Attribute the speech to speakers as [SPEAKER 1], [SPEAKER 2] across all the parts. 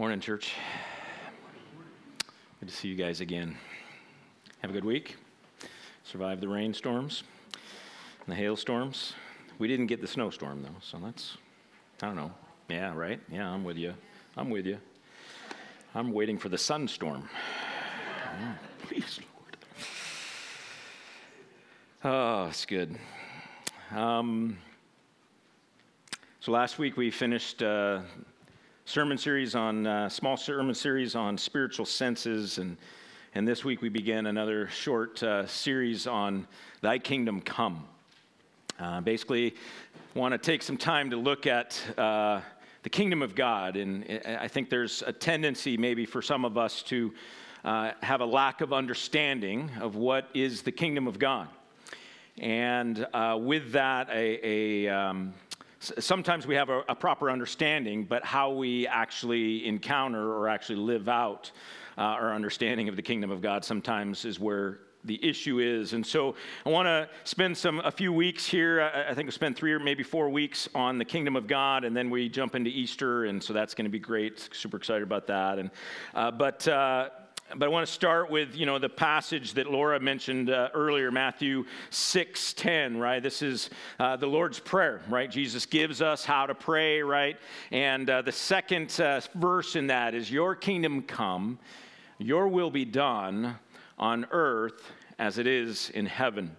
[SPEAKER 1] Morning, church. Good to see you guys again. Have a good week. Survive the rainstorms and the hailstorms. We didn't get the snowstorm, though, so that's, I don't know. Yeah, right? Yeah, I'm with you. I'm with you. I'm waiting for the sunstorm. Oh, please, Lord. Oh, it's good. Um, so last week we finished. Uh, sermon series on uh, small sermon series on spiritual senses and and this week we begin another short uh, series on thy kingdom come. Uh, basically want to take some time to look at uh, the kingdom of god and i think there's a tendency maybe for some of us to uh, have a lack of understanding of what is the kingdom of god. And uh, with that a, a um, sometimes we have a, a, proper understanding, but how we actually encounter or actually live out uh, our understanding of the kingdom of God sometimes is where the issue is. And so I want to spend some a few weeks here. I, I think we spend three or maybe four weeks on the kingdom of God, and then we jump into Easter, and so that's going to be great. Super excited about that. And uh, but. Uh, but I want to start with, you know, the passage that Laura mentioned uh, earlier, Matthew 6, 10, right? This is uh, the Lord's Prayer, right? Jesus gives us how to pray, right? And uh, the second uh, verse in that is, Your kingdom come, your will be done on earth as it is in heaven.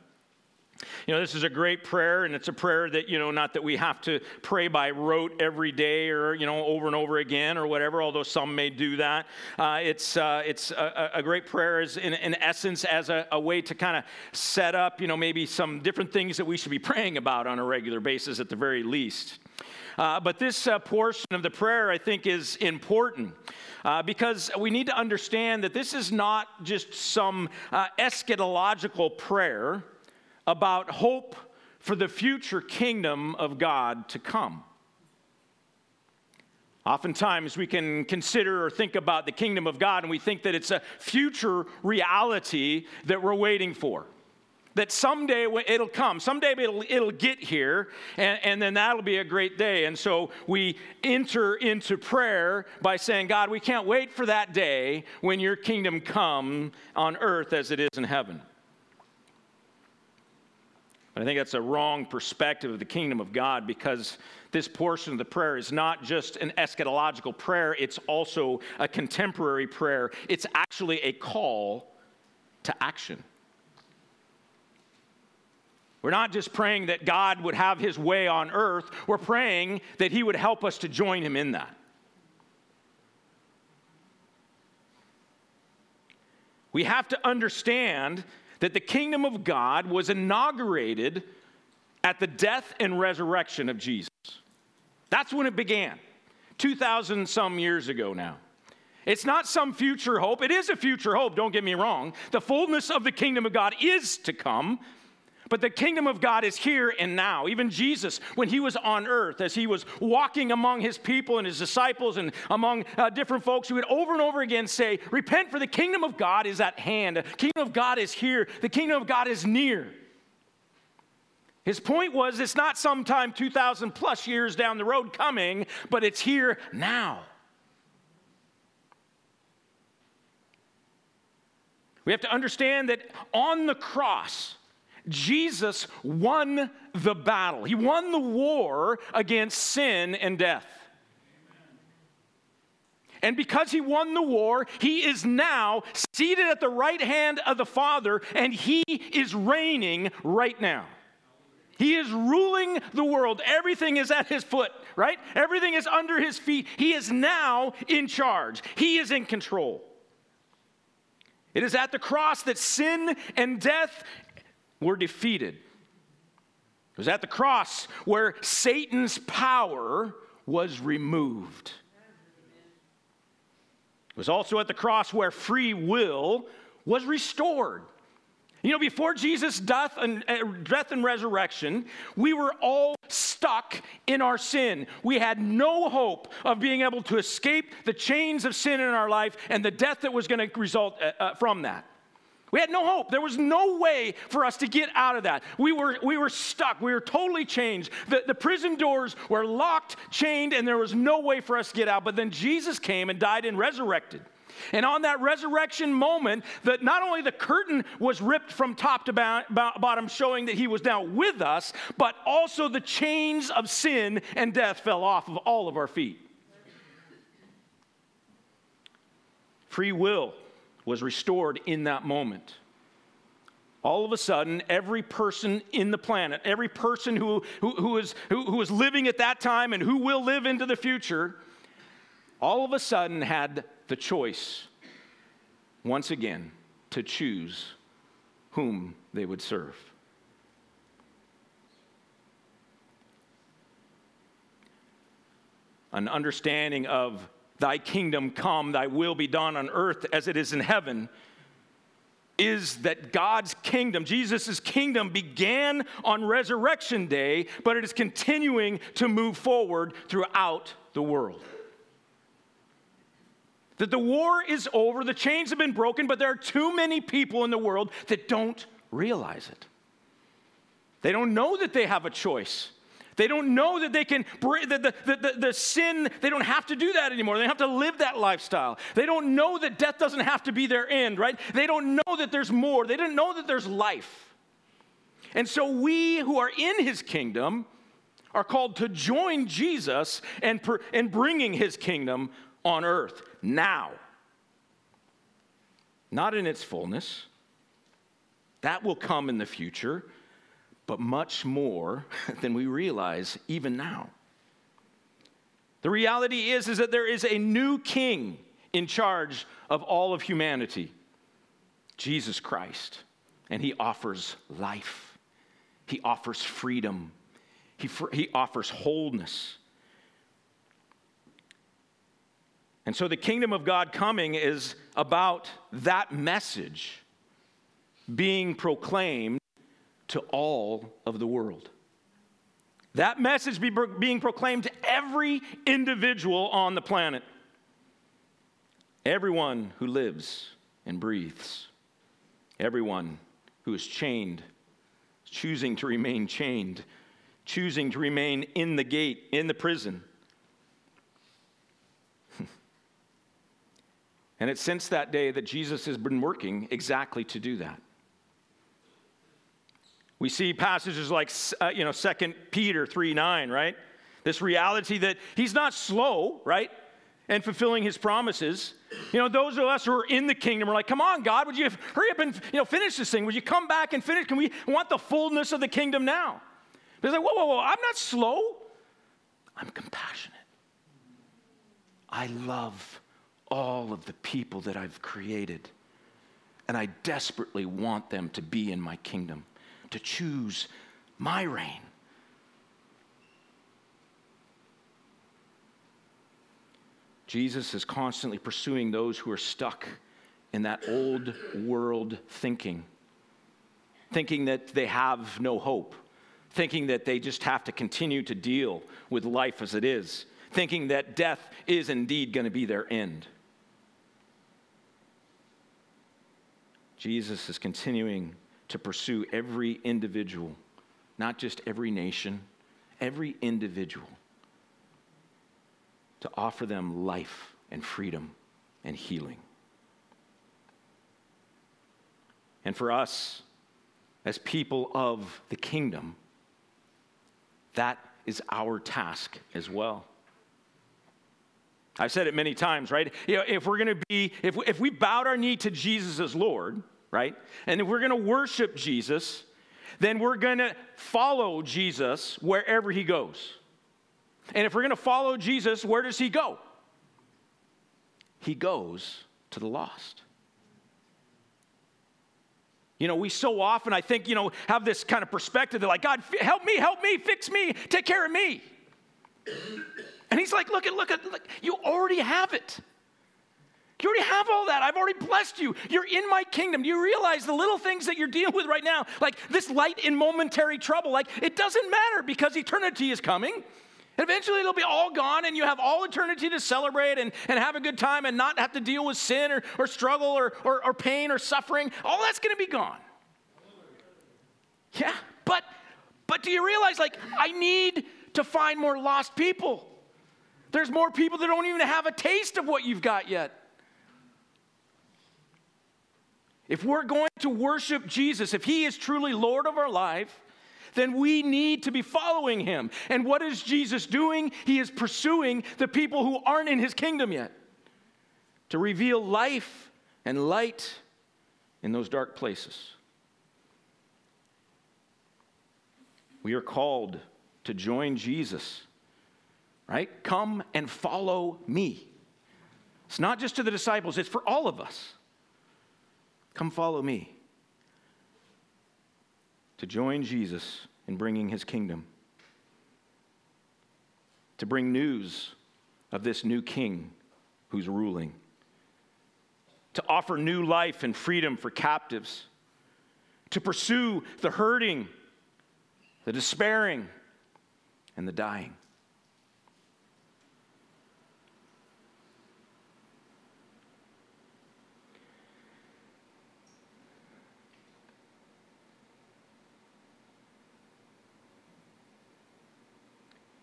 [SPEAKER 1] You know, this is a great prayer, and it's a prayer that, you know, not that we have to pray by rote every day or, you know, over and over again or whatever, although some may do that. Uh, it's uh, it's a, a, great prayer, is in, in essence, as a, a way to kind of set up, you know, maybe some different things that we should be praying about on a regular basis at the very least. Uh, but this uh, portion of the prayer, I think, is important. Uh, because we need to understand that this is not just some uh, eschatological prayer, about hope for the future kingdom of God to come. Oftentimes, we can consider or think about the kingdom of God and we think that it's a future reality that we're waiting for. That someday it'll come, someday it'll, it'll get here, and, and then that'll be a great day. And so we enter into prayer by saying, God, we can't wait for that day when your kingdom come on earth as it is in heaven. I think that's a wrong perspective of the kingdom of God because this portion of the prayer is not just an eschatological prayer, it's also a contemporary prayer. It's actually a call to action. We're not just praying that God would have his way on earth, we're praying that he would help us to join him in that. We have to understand that the kingdom of God was inaugurated at the death and resurrection of Jesus. That's when it began, 2,000 some years ago now. It's not some future hope. It is a future hope, don't get me wrong. The fullness of the kingdom of God is to come, but the kingdom of God is here and now. Even Jesus, when he was on earth, as he was walking among his people and his disciples and among uh, different folks, he would over and over again say, Repent, for the kingdom of God is at hand. The kingdom of God is here. The kingdom of God is near. His point was it's not sometime 2,000 plus years down the road coming, but it's here now. We have to understand that on the cross, Jesus won the battle. He won the war against sin and death. And because he won the war, he is now seated at the right hand of the Father, and he is reigning right now. He is ruling the world. Everything is at his foot, right? Everything is under his feet. He is now in charge, he is in control. It is at the cross that sin and death were defeated. It was at the cross where Satan's power was removed. It was also at the cross where free will was restored. You know, before Jesus' death and, uh, death and resurrection, we were all stuck in our sin. We had no hope of being able to escape the chains of sin in our life and the death that was going to result uh, uh, from that. We had no hope. There was no way for us to get out of that. We were, we were stuck. We were totally changed. The, the prison doors were locked, chained, and there was no way for us to get out. But then Jesus came and died and resurrected. And on that resurrection moment, that not only the curtain was ripped from top to bottom, showing that he was now with us, but also the chains of sin and death fell off of all of our feet. Free will was restored in that moment. All of a sudden, every person in the planet, every person who, who, who, is, who, who was living at that time and who will live into the future, all of a sudden had the choice, once again, to choose whom they would serve. An understanding of Thy kingdom come, thy will be done on earth as it is in heaven, is that God's kingdom, Jesus' kingdom, began on resurrection day, but it is continuing to move forward throughout the world. That the war is over, the chains have been broken, but there are too many people in the world that don't realize it. They don't know that they have a choice. They don't know that they can, the, the, the, the, sin, they don't have to do that anymore. They have to live that lifestyle. They don't know that death doesn't have to be their end, right? They don't know that there's more. They didn't know that there's life. And so we who are in his kingdom are called to join Jesus and, and bringing his kingdom on earth now. Not in its fullness. That will come in the future but much more than we realize even now. The reality is, is that there is a new king in charge of all of humanity Jesus Christ. And he offers life, he offers freedom, he, he offers wholeness. And so the kingdom of God coming is about that message being proclaimed to all of the world. That message be being proclaimed to every individual on the planet. Everyone who lives and breathes. Everyone who is chained, choosing to remain chained, choosing to remain in the gate, in the prison. and it's since that day that Jesus has been working exactly to do that. We see passages like, uh, you know, 2 Peter 3 9, right? This reality that he's not slow, right? And fulfilling his promises. You know, those of us who are in the kingdom are like, come on, God, would you hurry up and you know, finish this thing? Would you come back and finish? Can we want the fullness of the kingdom now? But it's like, whoa, whoa, whoa, I'm not slow. I'm compassionate. I love all of the people that I've created, and I desperately want them to be in my kingdom to choose my reign. Jesus is constantly pursuing those who are stuck in that old world thinking, thinking that they have no hope, thinking that they just have to continue to deal with life as it is, thinking that death is indeed going to be their end. Jesus is continuing to pursue every individual, not just every nation, every individual, to offer them life and freedom and healing. And for us, as people of the kingdom, that is our task as well. I've said it many times, right? You know, if we're going to be, if, if we bowed our knee to Jesus as Lord, right? And if we're going to worship Jesus, then we're going to follow Jesus wherever he goes. And if we're going to follow Jesus, where does he go? He goes to the lost. You know, we so often, I think, you know, have this kind of perspective that, like, God, help me, help me, fix me, take care of me. And he's like, look at, look at, look, you already have it. You already have all that. I've already blessed you. You're in my kingdom. Do you realize the little things that you're dealing with right now, like this light in momentary trouble, like it doesn't matter because eternity is coming. And Eventually, it'll be all gone, and you have all eternity to celebrate and, and have a good time and not have to deal with sin or, or struggle or, or, or pain or suffering. All that's going to be gone. Yeah, but but do you realize, like, I need to find more lost people? There's more people that don't even have a taste of what you've got yet. If we're going to worship Jesus, if He is truly Lord of our life, then we need to be following Him. And what is Jesus doing? He is pursuing the people who aren't in His kingdom yet to reveal life and light in those dark places. We are called to join Jesus, right? Come and follow me. It's not just to the disciples, it's for all of us. Come follow me. To join Jesus in bringing his kingdom. To bring news of this new king who's ruling. To offer new life and freedom for captives. To pursue the hurting the despairing, and the dying.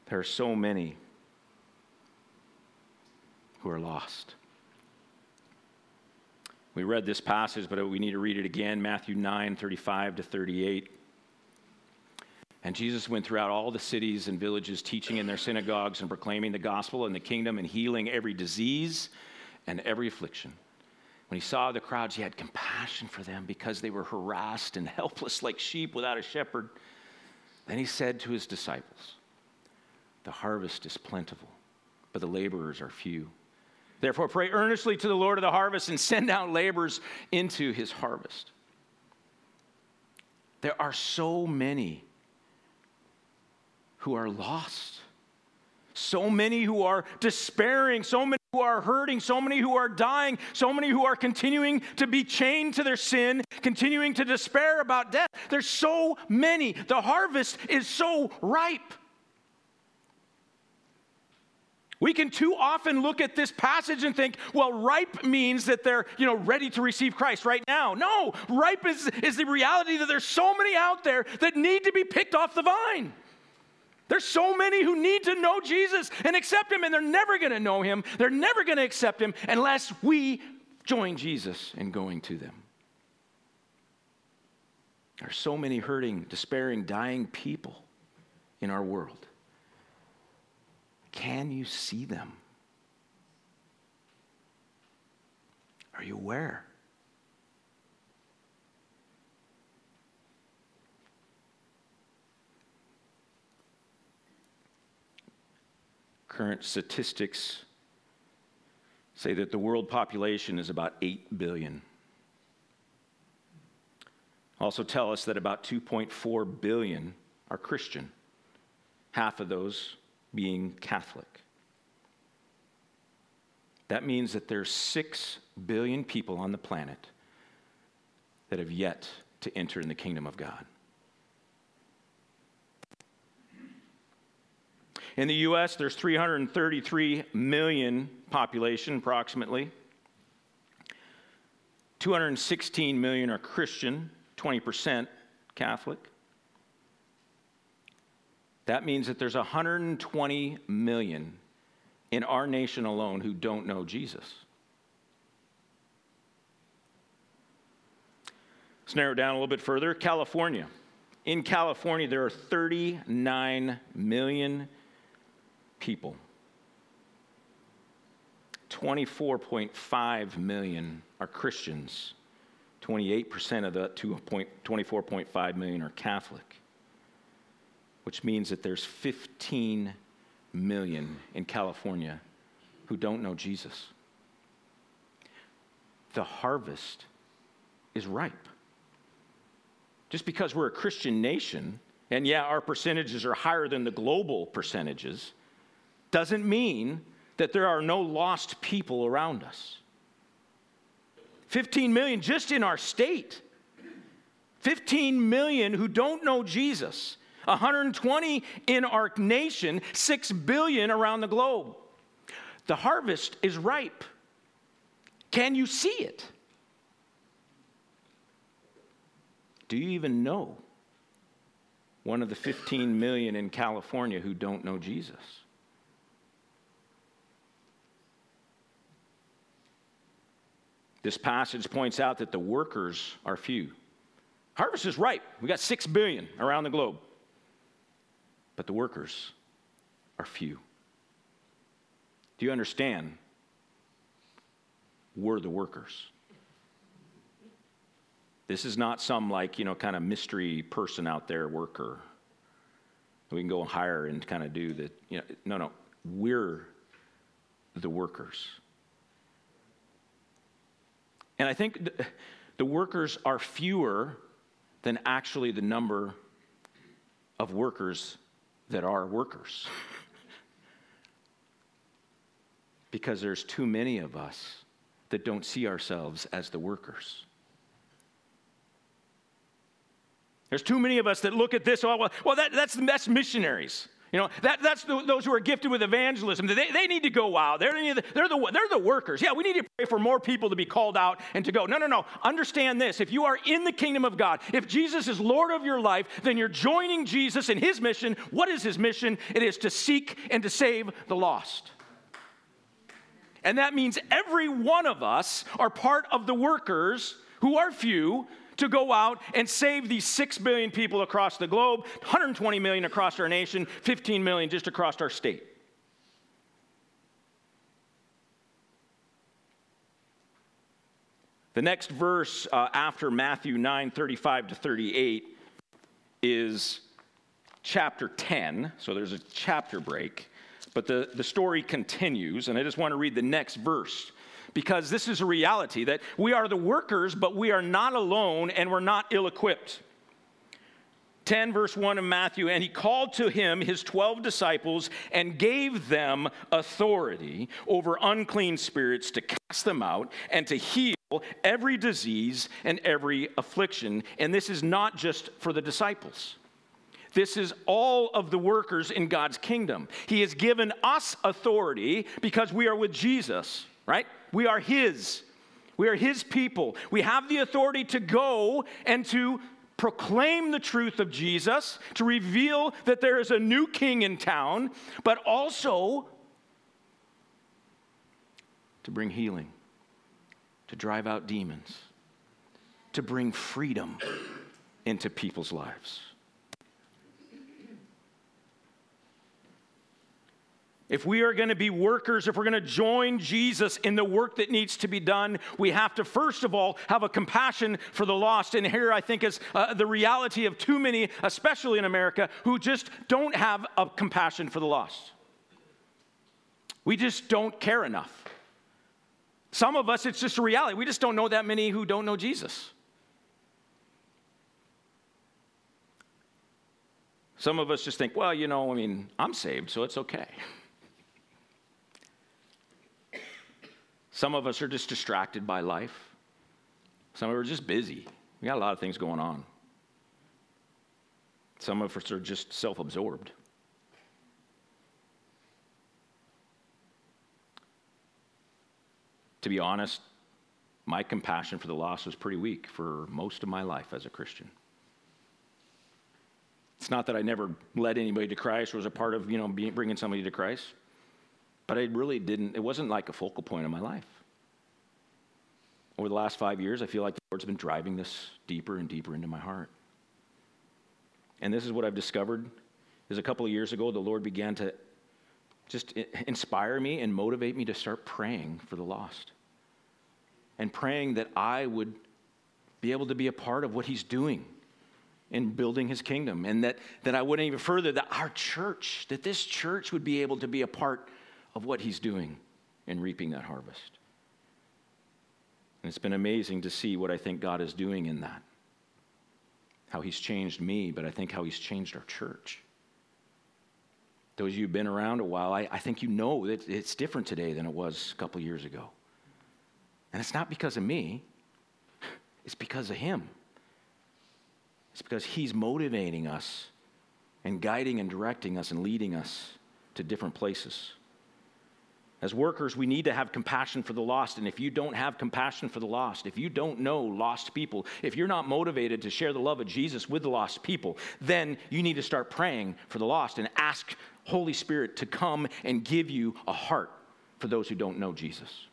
[SPEAKER 1] There are so many who are lost. We read this passage, but we need to read it again Matthew 9 35 to 38. And Jesus went throughout all the cities and villages, teaching in their synagogues and proclaiming the gospel and the kingdom and healing every disease and every affliction. When he saw the crowds, he had compassion for them because they were harassed and helpless like sheep without a shepherd. Then he said to his disciples, The harvest is plentiful, but the laborers are few. Therefore, pray earnestly to the Lord of the harvest and send out laborers into his harvest. There are so many who are lost, so many who are despairing, so many who are hurting, so many who are dying, so many who are continuing to be chained to their sin, continuing to despair about death. There's so many. The harvest is so ripe. We can too often look at this passage and think, well, ripe means that they're, you know, ready to receive Christ right now. No, ripe is, is the reality that there's so many out there that need to be picked off the vine. There's so many who need to know Jesus and accept him, and they're never going to know him. They're never going to accept him unless we join Jesus in going to them. There are so many hurting, despairing, dying people in our world. Can you see them? Are you aware? Current statistics say that the world population is about 8 billion. Also tell us that about 2.4 billion are Christian, half of those being Catholic. That means that there's 6 billion people on the planet that have yet to enter in the kingdom of God. In the US, there's 333 million population approximately. 216 million are Christian, 20% Catholic. That means that there's 120 million in our nation alone who don't know Jesus. Let's narrow it down a little bit further. California. In California, there are 39 million people. 24.5 million are Christians. 28% of the 24.5 million are Catholic, which means that there's 15 million in California who don't know Jesus. The harvest is ripe. Just because we're a Christian nation, and yeah, our percentages are higher than the global percentages, doesn't mean that there are no lost people around us. 15 million just in our state. 15 million who don't know Jesus. 120 in our nation, 6 billion around the globe. The harvest is ripe. Can you see it? Do you even know one of the 15 million in California who don't know Jesus? This passage points out that the workers are few. Harvest is ripe. We got 6 billion around the globe. But the workers are few. Do you understand? We're the workers. This is not some like, you know, kind of mystery person out there, worker. We can go and hire and kind of do that. You know, no, no. We're the workers. And I think the workers are fewer than actually the number of workers that are workers. because there's too many of us that don't see ourselves as the workers. There's too many of us that look at this, oh, well, well that, that's, that's missionaries. You know, that, that's the, those who are gifted with evangelism. They, they need to go out. They're, they're, the, they're the workers. Yeah, we need to pray for more people to be called out and to go. No, no, no. Understand this. If you are in the kingdom of God, if Jesus is Lord of your life, then you're joining Jesus in his mission. What is his mission? It is to seek and to save the lost. And that means every one of us are part of the workers who are few to go out and save these 6 billion people across the globe, 120 million across our nation, 15 million just across our state. The next verse uh, after Matthew 9 35 to 38 is chapter 10. So there's a chapter break. But the, the story continues, and I just want to read the next verse because this is a reality that we are the workers, but we are not alone and we're not ill equipped. 10, verse 1 of Matthew, and he called to him his 12 disciples and gave them authority over unclean spirits to cast them out and to heal every disease and every affliction. And this is not just for the disciples. This is all of the workers in God's kingdom. He has given us authority because we are with Jesus, right? We are His. We are His people. We have the authority to go and to proclaim the truth of Jesus, to reveal that there is a new king in town, but also to bring healing, to drive out demons, to bring freedom into people's lives. If we are going to be workers, if we're going to join Jesus in the work that needs to be done, we have to first of all have a compassion for the lost. And here I think is uh, the reality of too many, especially in America, who just don't have a compassion for the lost. We just don't care enough. Some of us, it's just a reality. We just don't know that many who don't know Jesus. Some of us just think, well, you know, I mean, I'm saved, so it's okay. Some of us are just distracted by life. Some of us are just busy. We got a lot of things going on. Some of us are just self absorbed. To be honest, my compassion for the lost was pretty weak for most of my life as a Christian. It's not that I never led anybody to Christ or was a part of, you know, being, bringing somebody to Christ. But I really didn't, it wasn't like a focal point of my life. Over the last five years, I feel like the Lord's been driving this deeper and deeper into my heart. And this is what I've discovered is a couple of years ago, the Lord began to just inspire me and motivate me to start praying for the lost. And praying that I would be able to be a part of what He's doing in building His kingdom. And that, that I went even further, that our church, that this church would be able to be a part of what he's doing in reaping that harvest. And it's been amazing to see what I think God is doing in that. How he's changed me, but I think how he's changed our church. Those of you who've been around a while, I, I think you know that it's different today than it was a couple years ago. And it's not because of me, it's because of him. It's because he's motivating us and guiding and directing us and leading us to different places. As workers, we need to have compassion for the lost. And if you don't have compassion for the lost, if you don't know lost people, if you're not motivated to share the love of Jesus with the lost people, then you need to start praying for the lost and ask Holy Spirit to come and give you a heart for those who don't know Jesus.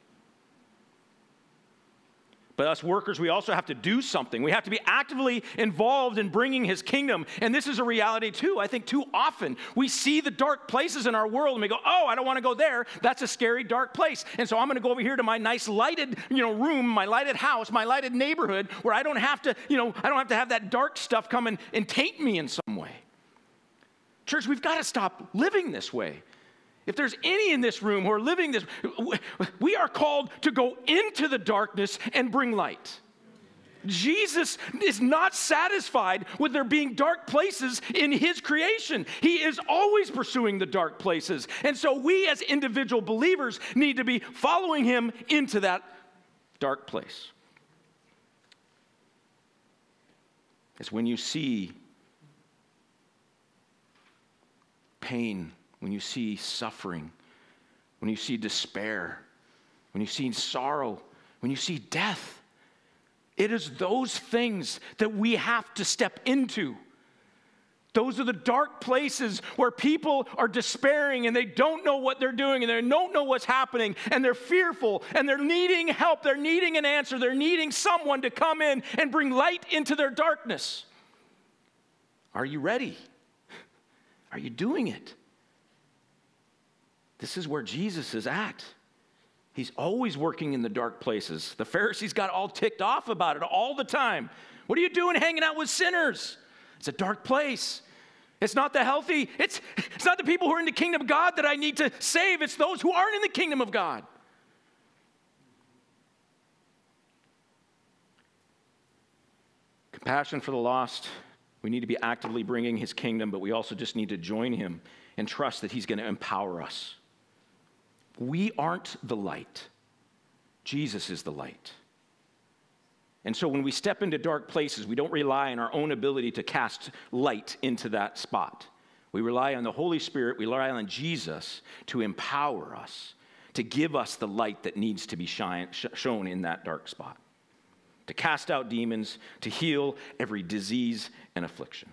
[SPEAKER 1] But us workers, we also have to do something. We have to be actively involved in bringing his kingdom. And this is a reality too. I think too often we see the dark places in our world and we go, oh, I don't want to go there. That's a scary, dark place. And so I'm going to go over here to my nice lighted, you know, room, my lighted house, my lighted neighborhood where I don't have to, you know, I don't have to have that dark stuff come and, and taint me in some way. Church, we've got to stop living this way. If there's any in this room who are living this, we are called to go into the darkness and bring light. Jesus is not satisfied with there being dark places in his creation. He is always pursuing the dark places. And so we, as individual believers, need to be following him into that dark place. It's when you see pain when you see suffering, when you see despair, when you see sorrow, when you see death. It is those things that we have to step into. Those are the dark places where people are despairing and they don't know what they're doing and they don't know what's happening and they're fearful and they're needing help. They're needing an answer. They're needing someone to come in and bring light into their darkness. Are you ready? Are you doing it? This is where Jesus is at. He's always working in the dark places. The Pharisees got all ticked off about it all the time. What are you doing hanging out with sinners? It's a dark place. It's not the healthy, it's, it's not the people who are in the kingdom of God that I need to save, it's those who aren't in the kingdom of God. Compassion for the lost. We need to be actively bringing his kingdom, but we also just need to join him and trust that he's going to empower us. We aren't the light, Jesus is the light. And so when we step into dark places, we don't rely on our own ability to cast light into that spot. We rely on the Holy Spirit, we rely on Jesus to empower us, to give us the light that needs to be shine, sh- shown in that dark spot, to cast out demons, to heal every disease and affliction.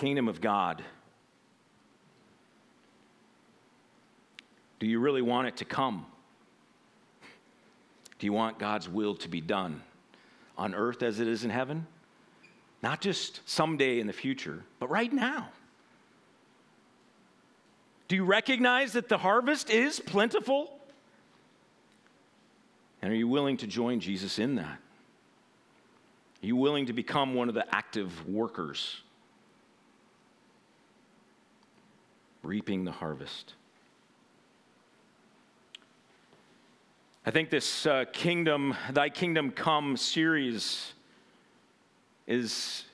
[SPEAKER 1] Kingdom of God. Do you really want it to come? Do you want God's will to be done on earth as it is in heaven? Not just someday in the future, but right now. Do you recognize that the harvest is plentiful? And are you willing to join Jesus in that? Are you willing to become one of the active workers reaping the harvest. I think this uh, kingdom, Thy Kingdom Come series is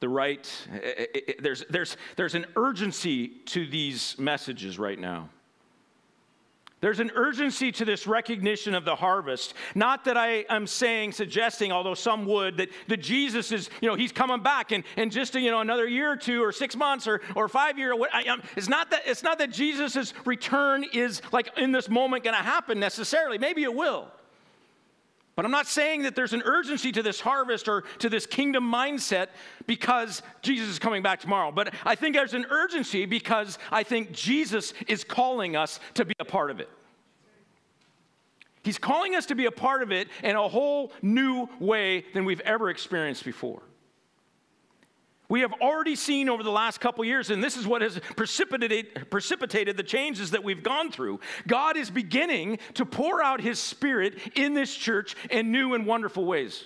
[SPEAKER 1] the right, it, it, there's, there's, there's an urgency to these messages right now. There's an urgency to this recognition of the harvest. Not that I am saying, suggesting, although some would, that, that Jesus is, you know, he's coming back and, and just, you know, another year or two or six months or, or five years. Um, it's, not that, it's not that Jesus' return is like in this moment going to happen necessarily. Maybe it will. But I'm not saying that there's an urgency to this harvest or to this kingdom mindset because Jesus is coming back tomorrow. But I think there's an urgency because I think Jesus is calling us to be a part of it. He's calling us to be a part of it in a whole new way than we've ever experienced before. We have already seen over the last couple years, and this is what has precipitated, precipitated the changes that we've gone through. God is beginning to pour out His Spirit in this church in new and wonderful ways.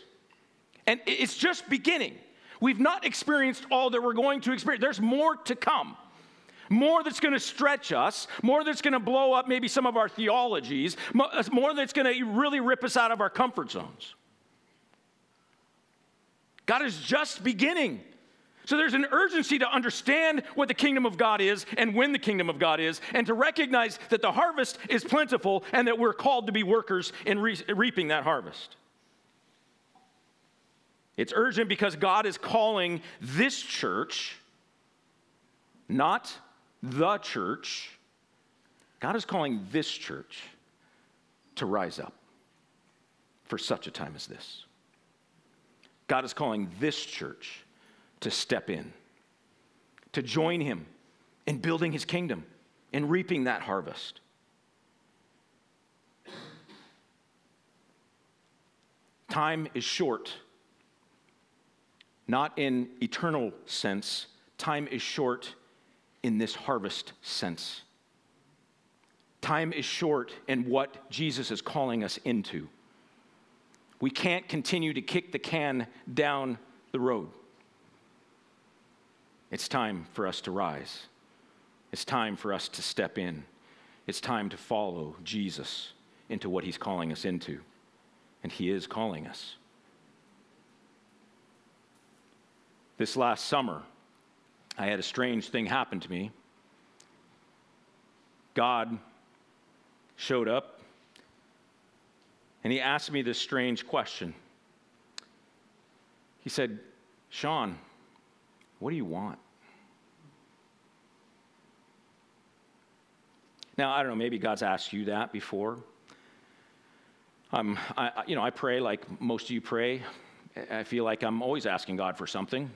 [SPEAKER 1] And it's just beginning. We've not experienced all that we're going to experience, there's more to come. More that's going to stretch us, more that's going to blow up maybe some of our theologies, uh, more that's going to really rip us out of our comfort zones. God is just beginning So there's an urgency to understand what the kingdom of God is and when the kingdom of God is, and to recognize that the harvest is plentiful and that we're called to be workers in re- reaping that harvest. It's urgent because God is calling this church, not the church. God is calling this church to rise up for such a time as this. God is calling this church to step in, to join him in building his kingdom and reaping that harvest. Time is short, not in eternal sense. Time is short in this harvest sense. Time is short in what Jesus is calling us into. We can't continue to kick the can down the road. It's time for us to rise. It's time for us to step in. It's time to follow Jesus into what he's calling us into. And he is calling us. This last summer, I had a strange thing happen to me. God showed up and he asked me this strange question. He said, Sean, what do you want? Now, I don't know, maybe God's asked you that before. Um, I, you know, I pray like most of you pray. I feel like I'm always asking God for something.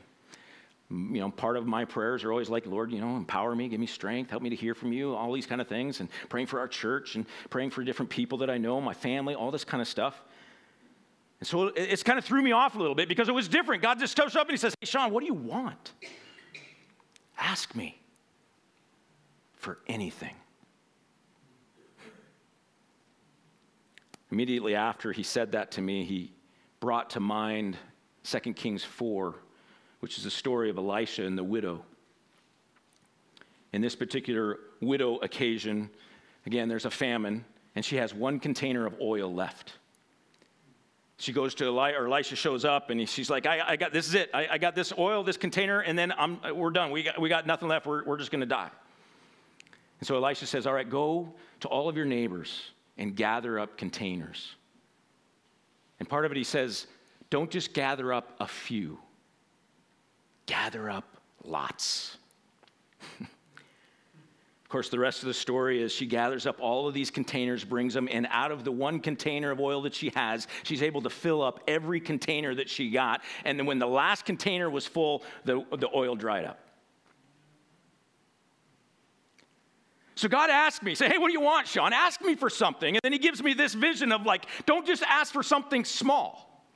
[SPEAKER 1] You know, part of my prayers are always like, Lord, you know, empower me, give me strength, help me to hear from you, all these kind of things, and praying for our church and praying for different people that I know, my family, all this kind of stuff. And so it's kind of threw me off a little bit because it was different. God just shows up and he says, Hey, Sean, what do you want? Ask me for anything. Immediately after he said that to me, he brought to mind 2 Kings 4, which is the story of Elisha and the widow. In this particular widow occasion, again, there's a famine, and she has one container of oil left. She goes to Elisha, or Elisha shows up, and she's like, I, I got this is it. I, I, got this oil, this container, and then I'm, we're done. We got, we got nothing left. We're, we're just going to die. And so Elisha says, All right, go to all of your neighbors and gather up containers. And part of it, he says, don't just gather up a few, gather up lots. of course, the rest of the story is she gathers up all of these containers, brings them, and out of the one container of oil that she has, she's able to fill up every container that she got. And then when the last container was full, the, the oil dried up. So God asked me, say, hey, what do you want, Sean? Ask me for something. And then he gives me this vision of like, don't just ask for something small.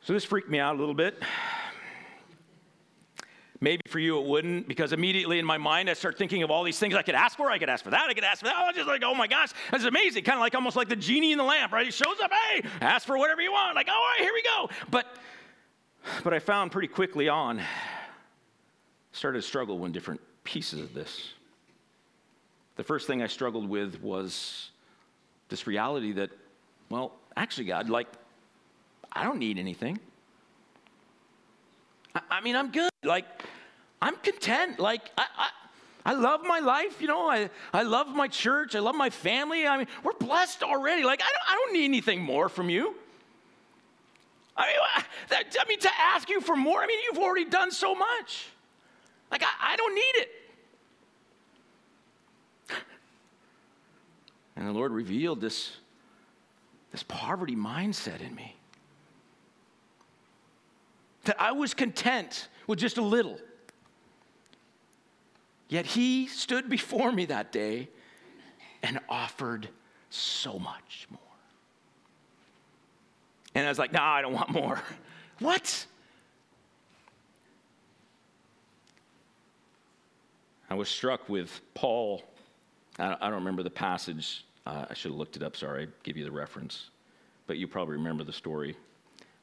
[SPEAKER 1] So this freaked me out a little bit. Maybe for you it wouldn't, because immediately in my mind I start thinking of all these things I could ask for. I could ask for that. I could ask for that. I was just like, oh my gosh, that's amazing. Kind of like almost like the genie in the lamp, right? He shows up, hey, ask for whatever you want. Like, all right, here we go. But, but I found pretty quickly on started to struggle with different pieces of this. The first thing I struggled with was this reality that, well, actually, God, like, I don't need anything. I, I mean, I'm good. Like, I'm content. Like, I, I I love my life, you know. I, I love my church. I love my family. I mean, we're blessed already. Like, I don't, I don't need anything more from you. I mean, that, I mean, to ask you for more, I mean, you've already done so much. Like, I, I don't need it. And the Lord revealed this, this poverty mindset in me. That I was content with just a little. Yet He stood before me that day and offered so much more. And I was like, no, nah, I don't want more. what? I was struck with Paul. I don't remember the passage. Uh, I should have looked it up. Sorry, I give you the reference. But you probably remember the story.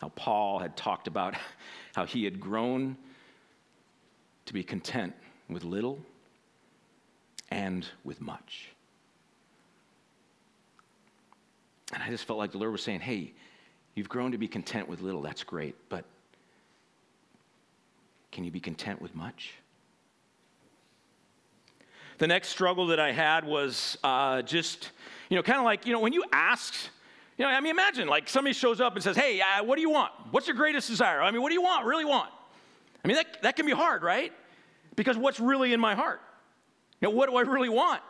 [SPEAKER 1] How Paul had talked about how he had grown to be content with little and with much. And I just felt like the Lord was saying, hey, You've grown to be content with little, that's great, but can you be content with much? The next struggle that I had was uh, just, you know, kind of like, you know, when you ask, you know, I mean, imagine like somebody shows up and says, hey, uh, what do you want? What's your greatest desire? I mean, what do you want, really want? I mean, that, that can be hard, right? Because what's really in my heart? You know, what do I really want?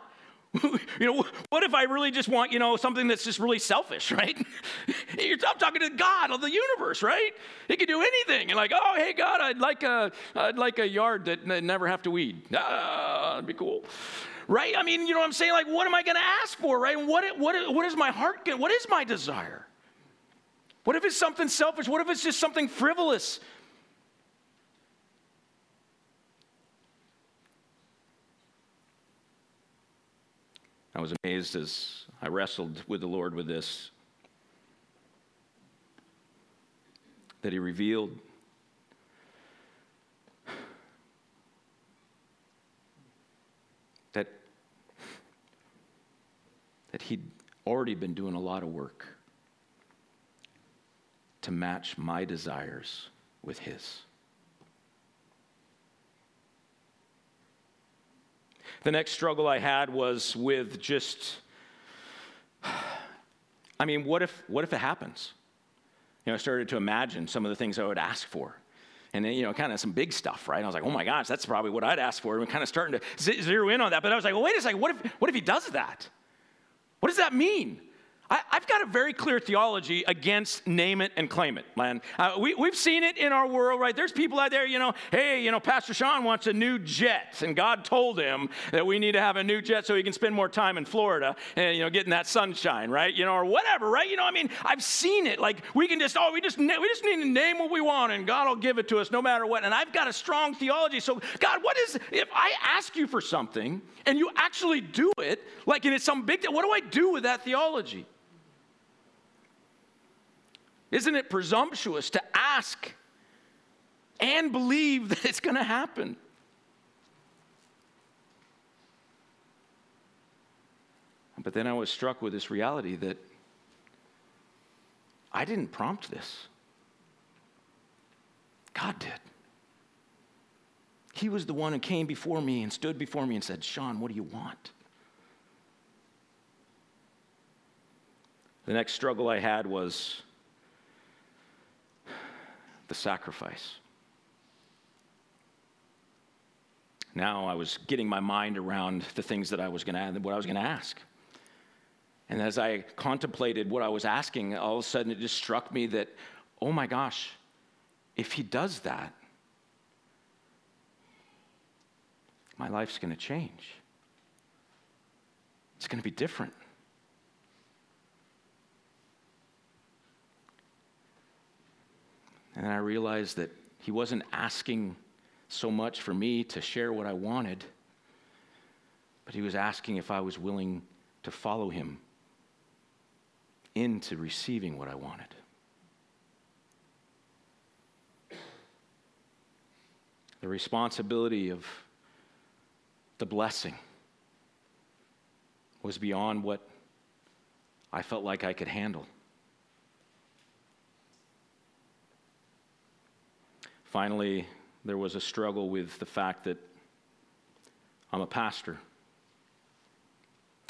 [SPEAKER 1] you know, what if I really just want, you know, something that's just really selfish, right? I'm talking to God of the universe, right? He can do anything. And like, oh, hey, God, I'd like a, I'd like a yard that never have to weed. Ah, that'd be cool. Right? I mean, you know what I'm saying? Like, what am I going to ask for, right? What, what, what is my heart, what is my desire? What if it's something selfish? What if it's just something frivolous? I was amazed as I wrestled with the Lord with this that He revealed that, that He'd already been doing a lot of work to match my desires with His. The next struggle I had was with just, I mean, what if, what if it happens? You know, I started to imagine some of the things I would ask for. And then, you know, kind of some big stuff, right? I was like, oh my gosh, that's probably what I'd ask for. And kind of starting to zero in on that. But I was like, well, wait a second, what if, what if he does that? What does that mean? I, have got a very clear theology against name it and claim it, man. Uh, we, we've seen it in our world, right? There's people out there, you know, hey, you know, Pastor Sean wants a new jet, and God told him that we need to have a new jet so he can spend more time in Florida and, you know, getting that sunshine, right? You know, or whatever, right? You know, I mean, I've seen it. Like, we can just, oh, we just, we just need to name what we want, and God will give it to us no matter what. And I've got a strong theology. So, God, what is, if I ask you for something and you actually do it, like, and it's some big, what do I do with that theology? Isn't it presumptuous to ask and believe that it's going to happen? But then I was struck with this reality that I didn't prompt this. God did. He was the one who came before me and stood before me and said, Sean, what do you want? The next struggle I had was the sacrifice. Now I was getting my mind around the things that I was going to, what I was going to ask. And as I contemplated what I was asking, all of a sudden it just struck me that, oh my gosh, if he does that, my life's going to change. It's going to be different. And I realized that he wasn't asking so much for me to share what I wanted, but he was asking if I was willing to follow him into receiving what I wanted. The responsibility of the blessing was beyond what I felt like I could handle. Finally, there was a struggle with the fact that I'm a pastor.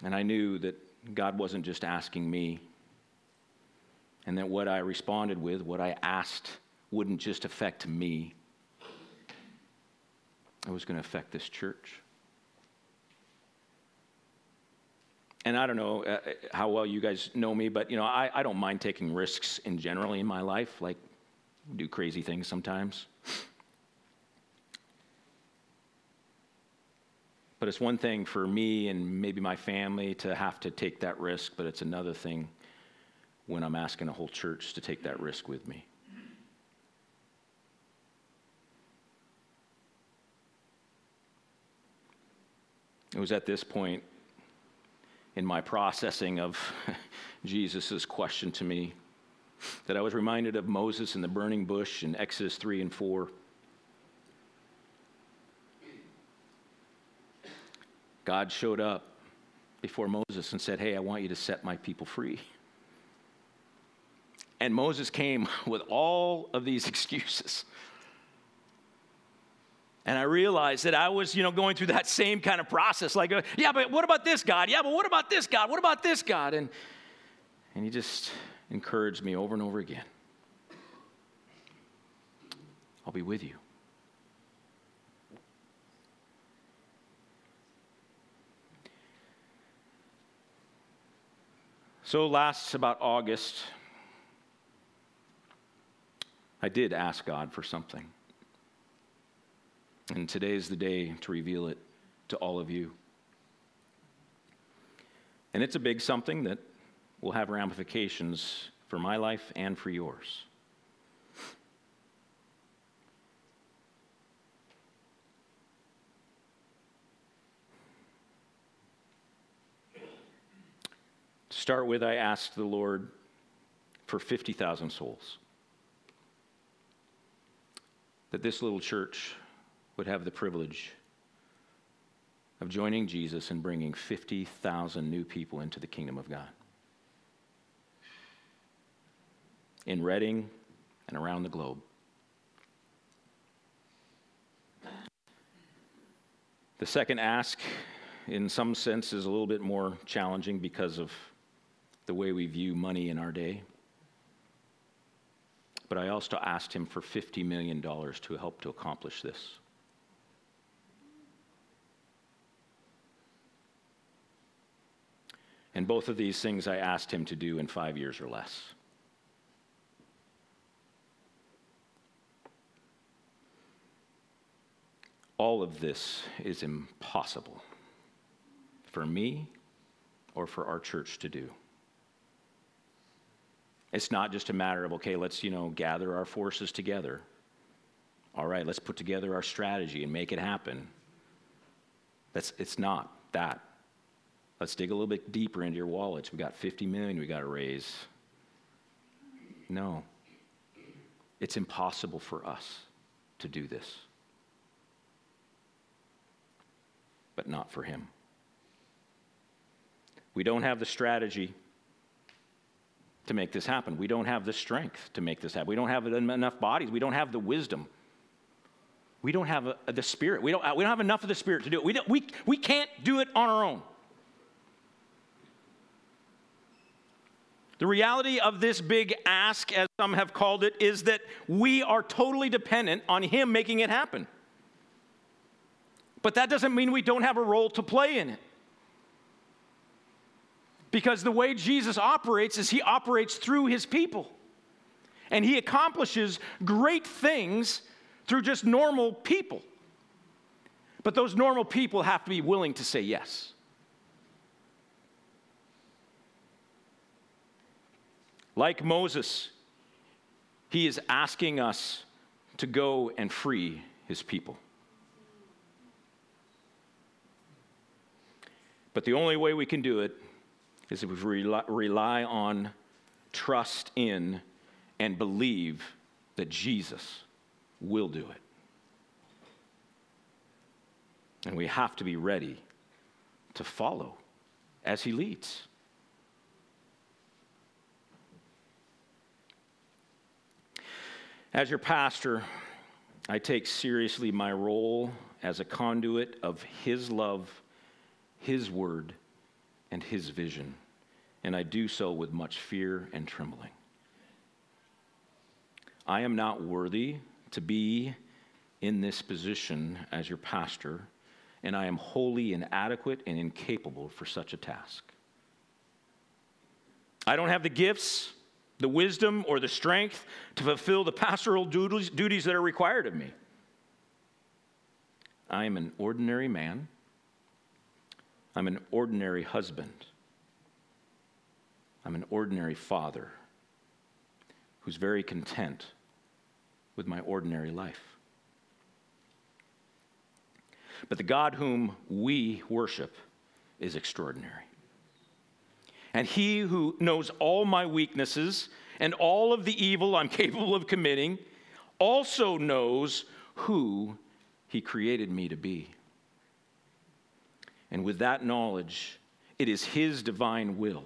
[SPEAKER 1] And I knew that God wasn't just asking me, and that what I responded with, what I asked, wouldn't just affect me, it was going to affect this church. And I don't know uh, how well you guys know me, but you know, I, I don't mind taking risks in generally in my life. Like, do crazy things sometimes. But it's one thing for me and maybe my family to have to take that risk, but it's another thing when I'm asking a whole church to take that risk with me. It was at this point in my processing of Jesus' question to me that I was reminded of Moses in the burning bush in Exodus 3 and 4. God showed up before Moses and said, Hey, I want you to set my people free. And Moses came with all of these excuses. And I realized that I was, you know, going through that same kind of process. Like, uh, yeah, but what about this God? Yeah, but what about this God? What about this God? And, and he just encouraged me over and over again. I'll be with you. So, last about August, I did ask God for something. And today is the day to reveal it to all of you. And it's a big something that will have ramifications for my life and for yours. To start with, I asked the Lord for 50,000 souls. That this little church would have the privilege of joining Jesus and bringing 50,000 new people into the kingdom of God. In Reading and around the globe. The second ask, in some sense, is a little bit more challenging because of the way we view money in our day. But I also asked him for $50 million to help to accomplish this. And both of these things I asked him to do in five years or less. All of this is impossible for me or for our church to do. It's not just a matter of, okay, let's, you know, gather our forces together. All right, let's put together our strategy and make it happen. That's, it's not that. Let's dig a little bit deeper into your wallets. We got 50 million we got to raise. No. It's impossible for us to do this. But not for him. We don't have the strategy to make this happen. We don't have the strength to make this happen. We don't have enough bodies. We don't have the wisdom. We don't have a, the spirit. We don't, uh, we don't have enough of the spirit to do it. We, we, we can't do it on our own. The reality of this big ask, as some have called it, is that we are totally dependent on Him making it happen. But that doesn't mean we don't have a role to play in it. Because the way Jesus operates is He operates through His people. And He accomplishes great things through just normal people. But those normal people have to be willing to say yes. Like Moses, he is asking us to go and free his people. But the only way we can do it is if we rely on, trust in, and believe that Jesus will do it. And we have to be ready to follow as he leads. As your pastor, I take seriously my role as a conduit of His love, His word, and His vision, and I do so with much fear and trembling. I am not worthy to be in this position as your pastor, and I am wholly inadequate and incapable for such a task. I don't have the gifts the wisdom or the strength to fulfill the pastoral duties, that are required of me. I am an ordinary man. I'm an ordinary husband. I'm an ordinary father who's very content with my ordinary life. But the God whom we worship is extraordinary. And he who knows all my weaknesses and all of the evil I'm capable of committing also knows who he created me to be. And with that knowledge, it is his divine will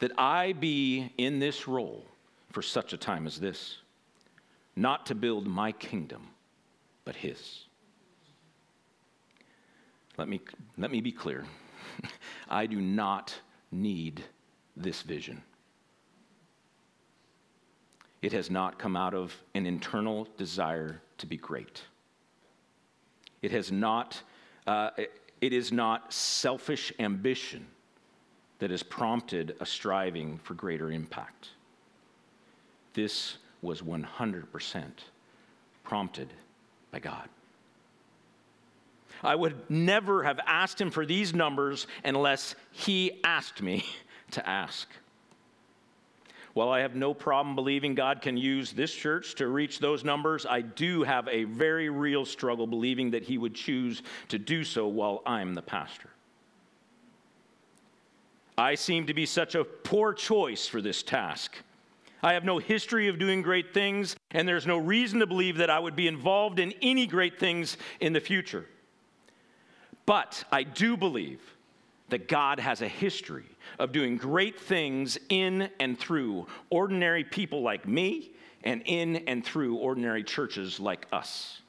[SPEAKER 1] that I be in this role for such a time as this, not to build my kingdom, but his. Let me, let me be clear. I do not need this vision. It has not come out of an internal desire to be great. It has not, uh, it is not selfish ambition that has prompted a striving for greater impact. This was 100% prompted by God. I would never have asked him for these numbers unless he asked me to ask. While I have no problem believing God can use this church to reach those numbers, I do have a very real struggle believing that He would choose to do so while I'm the pastor. I seem to be such a poor choice for this task. I have no history of doing great things, and there's no reason to believe that I would be involved in any great things in the future. But I do believe that God has a history of doing great things in and through ordinary people like me and in and through ordinary churches like us.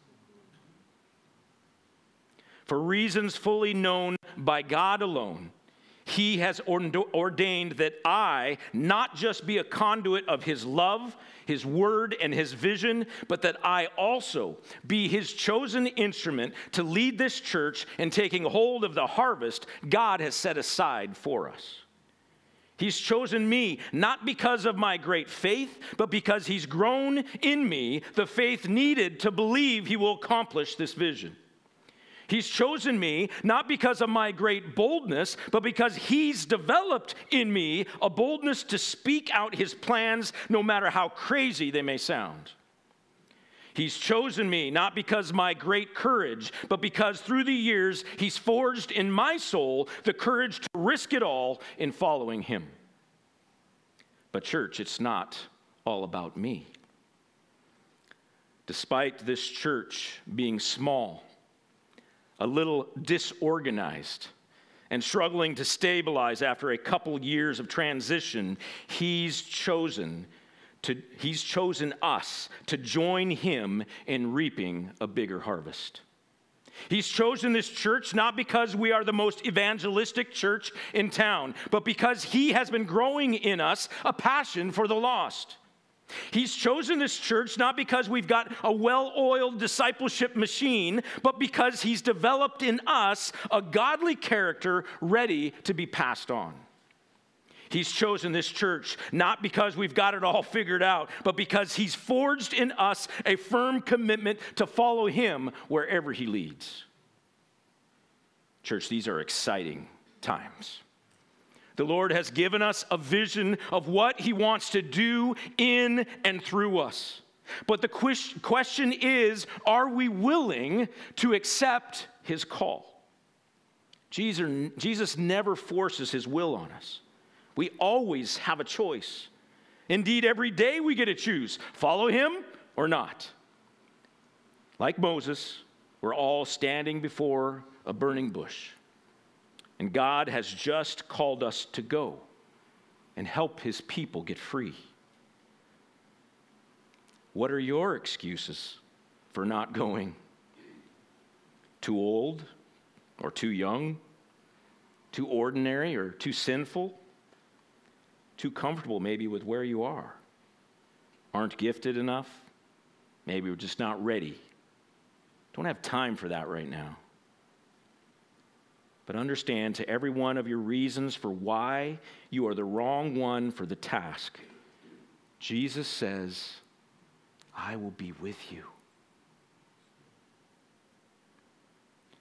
[SPEAKER 1] For reasons fully known by God alone, he has ordained that I not just be a conduit of His love, His word, and His vision, but that I also be His chosen instrument to lead this church in taking hold of the harvest God has set aside for us. He's chosen me not because of my great faith, but because He's grown in me the faith needed to believe He will accomplish this vision. He's chosen me not because of my great boldness, but because He's developed in me a boldness to speak out His plans, no matter how crazy they may sound. He's chosen me not because my great courage, but because through the years He's forged in my soul the courage to risk it all in following Him. But, church, it's not all about me. Despite this church being small, a little disorganized and struggling to stabilize after a couple years of transition, he's chosen to, he's chosen us to join him in reaping a bigger harvest. He's chosen this church not because we are the most evangelistic church in town, but because he has been growing in us a passion for the lost. He's chosen this church not because we've got a well oiled discipleship machine, but because He's developed in us a godly character ready to be passed on. He's chosen this church not because we've got it all figured out, but because He's forged in us a firm commitment to follow Him wherever He leads. Church, these are exciting times. The Lord has given us a vision of what He wants to do in and through us. But the question is are we willing to accept His call? Jesus never forces His will on us. We always have a choice. Indeed, every day we get to choose follow Him or not. Like Moses, we're all standing before a burning bush. And God has just called us to go and help his people get free. What are your excuses for not going? Too old or too young? Too ordinary or too sinful? Too comfortable maybe with where you are? Aren't gifted enough? Maybe we're just not ready. Don't have time for that right now. But understand to every one of your reasons for why you are the wrong one for the task, Jesus says, I will be with you.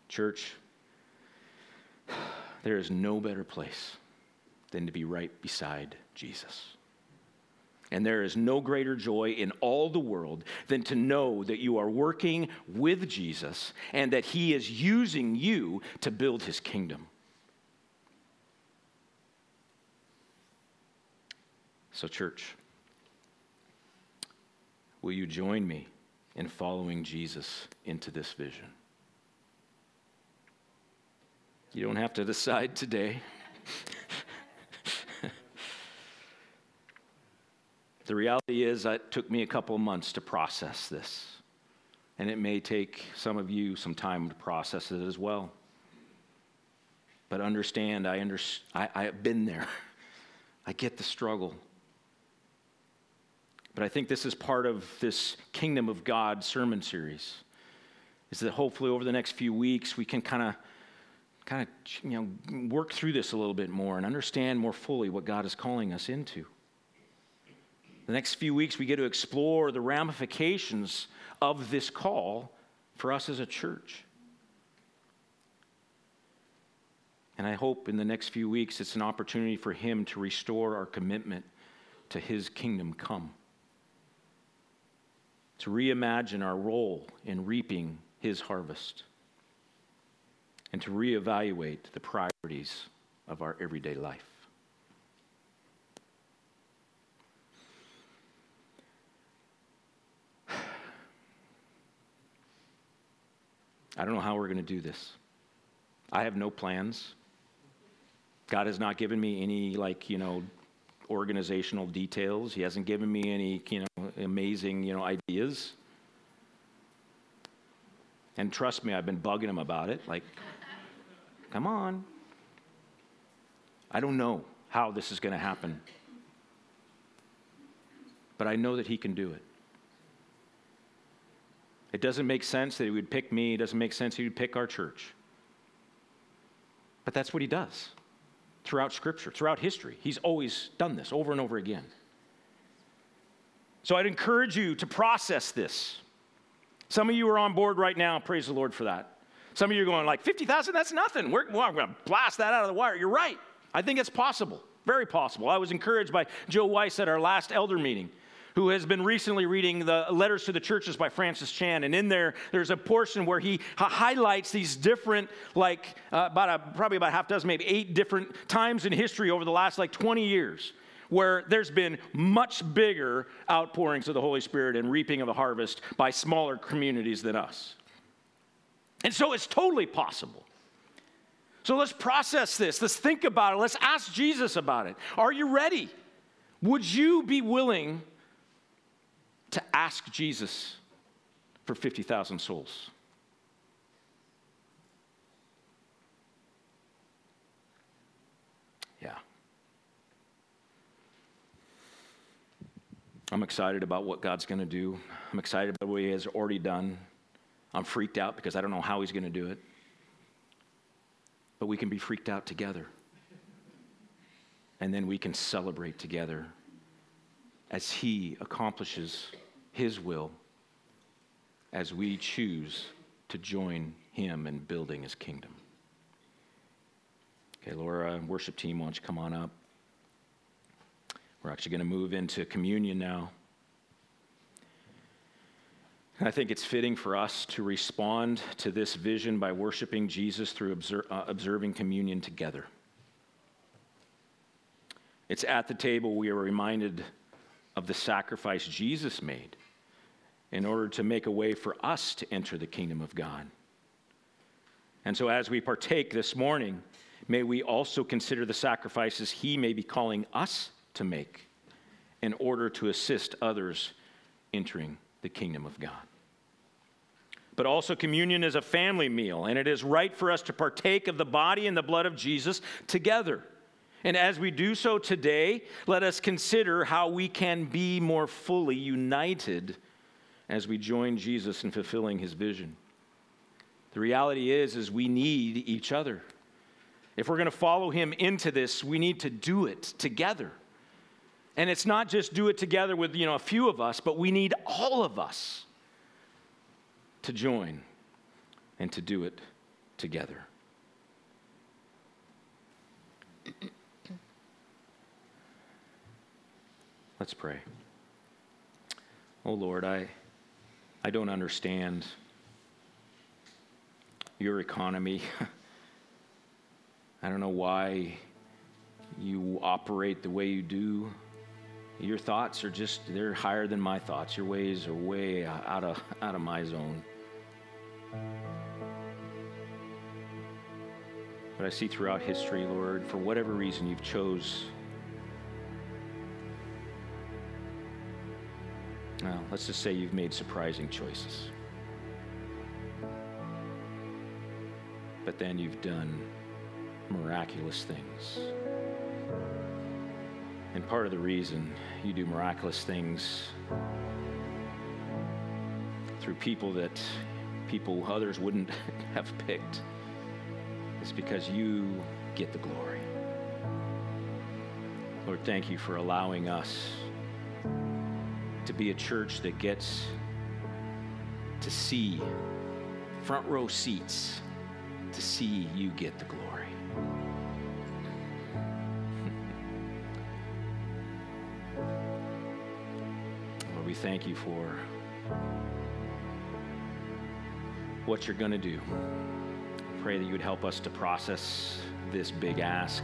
[SPEAKER 1] Church, there is no better place than to be right beside Jesus. And there is no greater joy in all the world than to know that you are working with Jesus and that he is using you to build his kingdom. So, church, will you join me in following Jesus into this vision? You don't have to decide today. The reality is, it took me a couple of months to process this. And it may take some of you some time to process it as well. But understand, I, under, I, I have been there. I get the struggle. But I think this is part of this Kingdom of God sermon series. Is that hopefully over the next few weeks we can kind of kind of you know work through this a little bit more and understand more fully what God is calling us into. The next few weeks we get to explore the ramifications of this call for us as a church. And I hope in the next few weeks it's an opportunity for Him to restore our commitment to His kingdom come, to reimagine our role in reaping His harvest, and to reevaluate the priorities of our everyday life. I don't know how we're going to do this. I have no plans. God has not given me any, like, you know, organizational details. He hasn't given me any, you know, amazing, you know, ideas. And trust me, I've been bugging him about it. Like, come on. I don't know how this is going to happen. But I know that he can do it. It doesn't make sense that he would pick me. It doesn't make sense he would pick our church. But that's what he does throughout Scripture, throughout history. He's always done this over and over again. So I'd encourage you to process this. Some of you are on board right now. Praise the Lord for that. Some of you are going like 50,000, that's nothing. We're, well, I'm going to blast that out of the wire. You're right. I think it's possible. Very possible. I was encouraged by Joe Weiss at our last elder meeting who has been recently reading the letters to the churches by Francis Chan. And in there, there's a portion where he highlights these different, like uh, about a, probably about half dozen, maybe eight different times in history over the last like 20 years where there's been much bigger outpourings of the Holy Spirit and reaping of the harvest by smaller communities than us. And so it's totally possible. So let's process this. Let's think about it. Let's ask Jesus about it. Are you ready? Would you be willing to ask Jesus for 50,000 souls. Yeah. I'm excited about what God's going to do. I'm excited about what He has already done. I'm freaked out because I don't know how He's going to do it. But we can be freaked out together. And then we can celebrate together as He accomplishes His will as we choose to join Him in building His kingdom. Okay, Laura, worship team, why don't you come on up? We're actually going to move into communion now. I think it's fitting for us to respond to this vision by worshiping Jesus through uh, observing communion together. It's at the table we are reminded of the sacrifice Jesus made in order to make a way for us to enter the kingdom of God. And so, as we partake this morning, may we also consider the sacrifices He may be calling us to make in order to assist others entering the kingdom of God. But also, communion is a family meal, and it is right for us to partake of the body and the blood of Jesus together. And as we do so today, let us consider how we can be more fully united as we join Jesus in fulfilling his vision. The reality is is we need each other. If we're going to follow him into this, we need to do it together. And it's not just do it together with, you know, a few of us, but we need all of us to join and to do it together. Let's pray. Oh Lord, I, I don't understand your economy. I don't know why you operate the way you do. Your thoughts are just, they're higher than my thoughts. Your ways are way out of, out of my zone. But I see throughout history, Lord, for whatever reason you've chose well, let's just say you've made surprising choices. But then you've done miraculous things. And part of the reason you do miraculous things through people that people others wouldn't have picked is because you get the glory. Lord, thank you for allowing us to be a church that gets to see front row seats to see you get the glory. Lord, we thank you for what you're going to do. Pray that you would help us to process this big ask.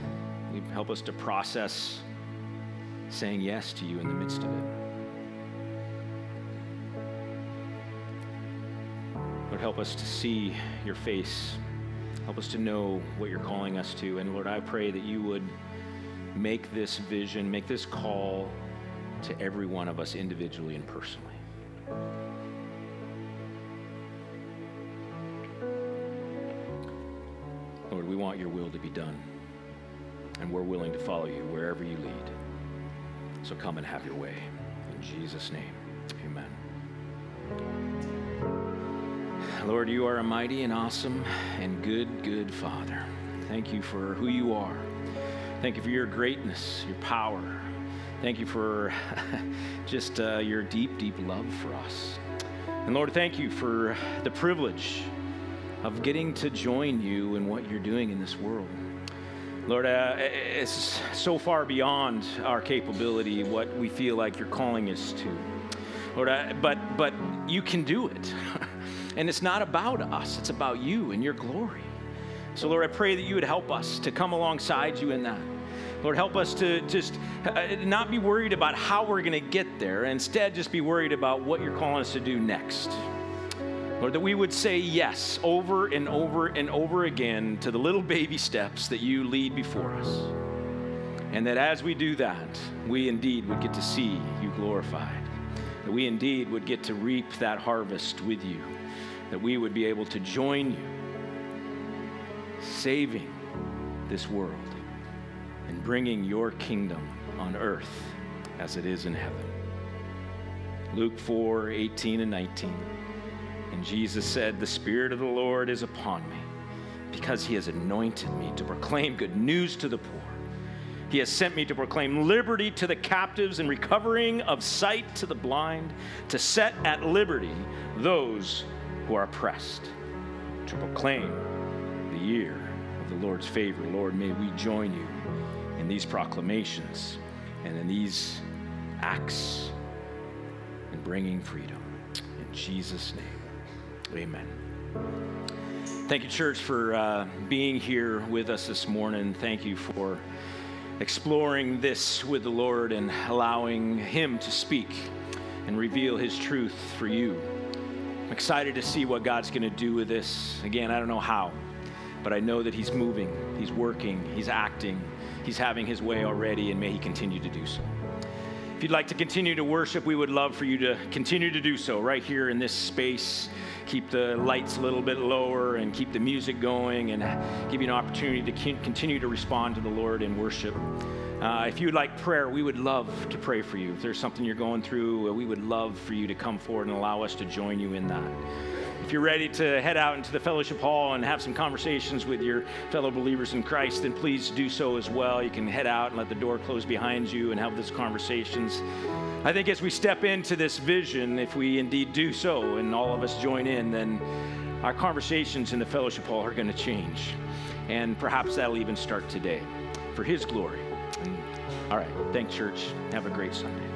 [SPEAKER 1] help us to process saying yes to you in the midst of it. Help us to see your face. Help us to know what you're calling us to. And Lord, I pray that you would make this vision, make this call to every one of us individually and personally. Lord, we want your will to be done, and we're willing to follow you wherever you lead. So come and have your way. In Jesus' name, amen. Lord, you are a mighty and awesome and good, good Father. Thank you for who you are. Thank you for your greatness, your power. Thank you for just uh, your deep, deep love for us. And Lord, thank you for the privilege of getting to join you in what you're doing in this world. Lord, uh, it's so far beyond our capability what we feel like you're calling us to. Lord, but but you can do it. and it's not about us, it's about you and your glory. So, Lord, I pray that you would help us to come alongside you in that. Lord, help us to just uh, not be worried about how we're going to get there, instead, just be worried about what you're calling us to do next. Lord, that we would say yes over and over and over again to the little baby steps that you lead before us. And that as we do that, we indeed would get to see you glorified. That we indeed would get to reap that harvest with you. That we would be able to join you, saving this world and bringing your kingdom on earth as it is in heaven. Luke 4 18 and 19. And Jesus said, The Spirit of the Lord is upon me, because he has anointed me to proclaim good news to the poor. He has sent me to proclaim liberty to the captives and recovering of sight to the blind, to set at liberty those who are oppressed, to proclaim the year of the Lord's favor. Lord, may we join you in these proclamations and in these acts in bringing freedom. In Jesus' name. Amen. Thank you, church, for uh, being here with us this morning. Thank you for exploring this with the Lord and allowing Him to speak and reveal His truth for you. I'm excited to see what God's going to do with this. Again, I don't know how, but I know that He's moving, He's working, He's acting, He's having His way already, and may He continue to do so. If you'd like to continue to worship, we would love for you to continue to do so right here in this space keep the lights a little bit lower and keep the music going and give you an opportunity to continue to respond to the Lord in worship. Uh, if you would like prayer, we would love to pray for you. If there's something you're going through, uh, we would love for you to come forward and allow us to join you in that. If you're ready to head out into the fellowship hall and have some conversations with your fellow believers in Christ, then please do so as well. You can head out and let the door close behind you and have those conversations. I think as we step into this vision, if we indeed do so and all of us join in, then our conversations in the fellowship hall are going to change. And perhaps that'll even start today for His glory. All right. Thanks, church. Have a great Sunday.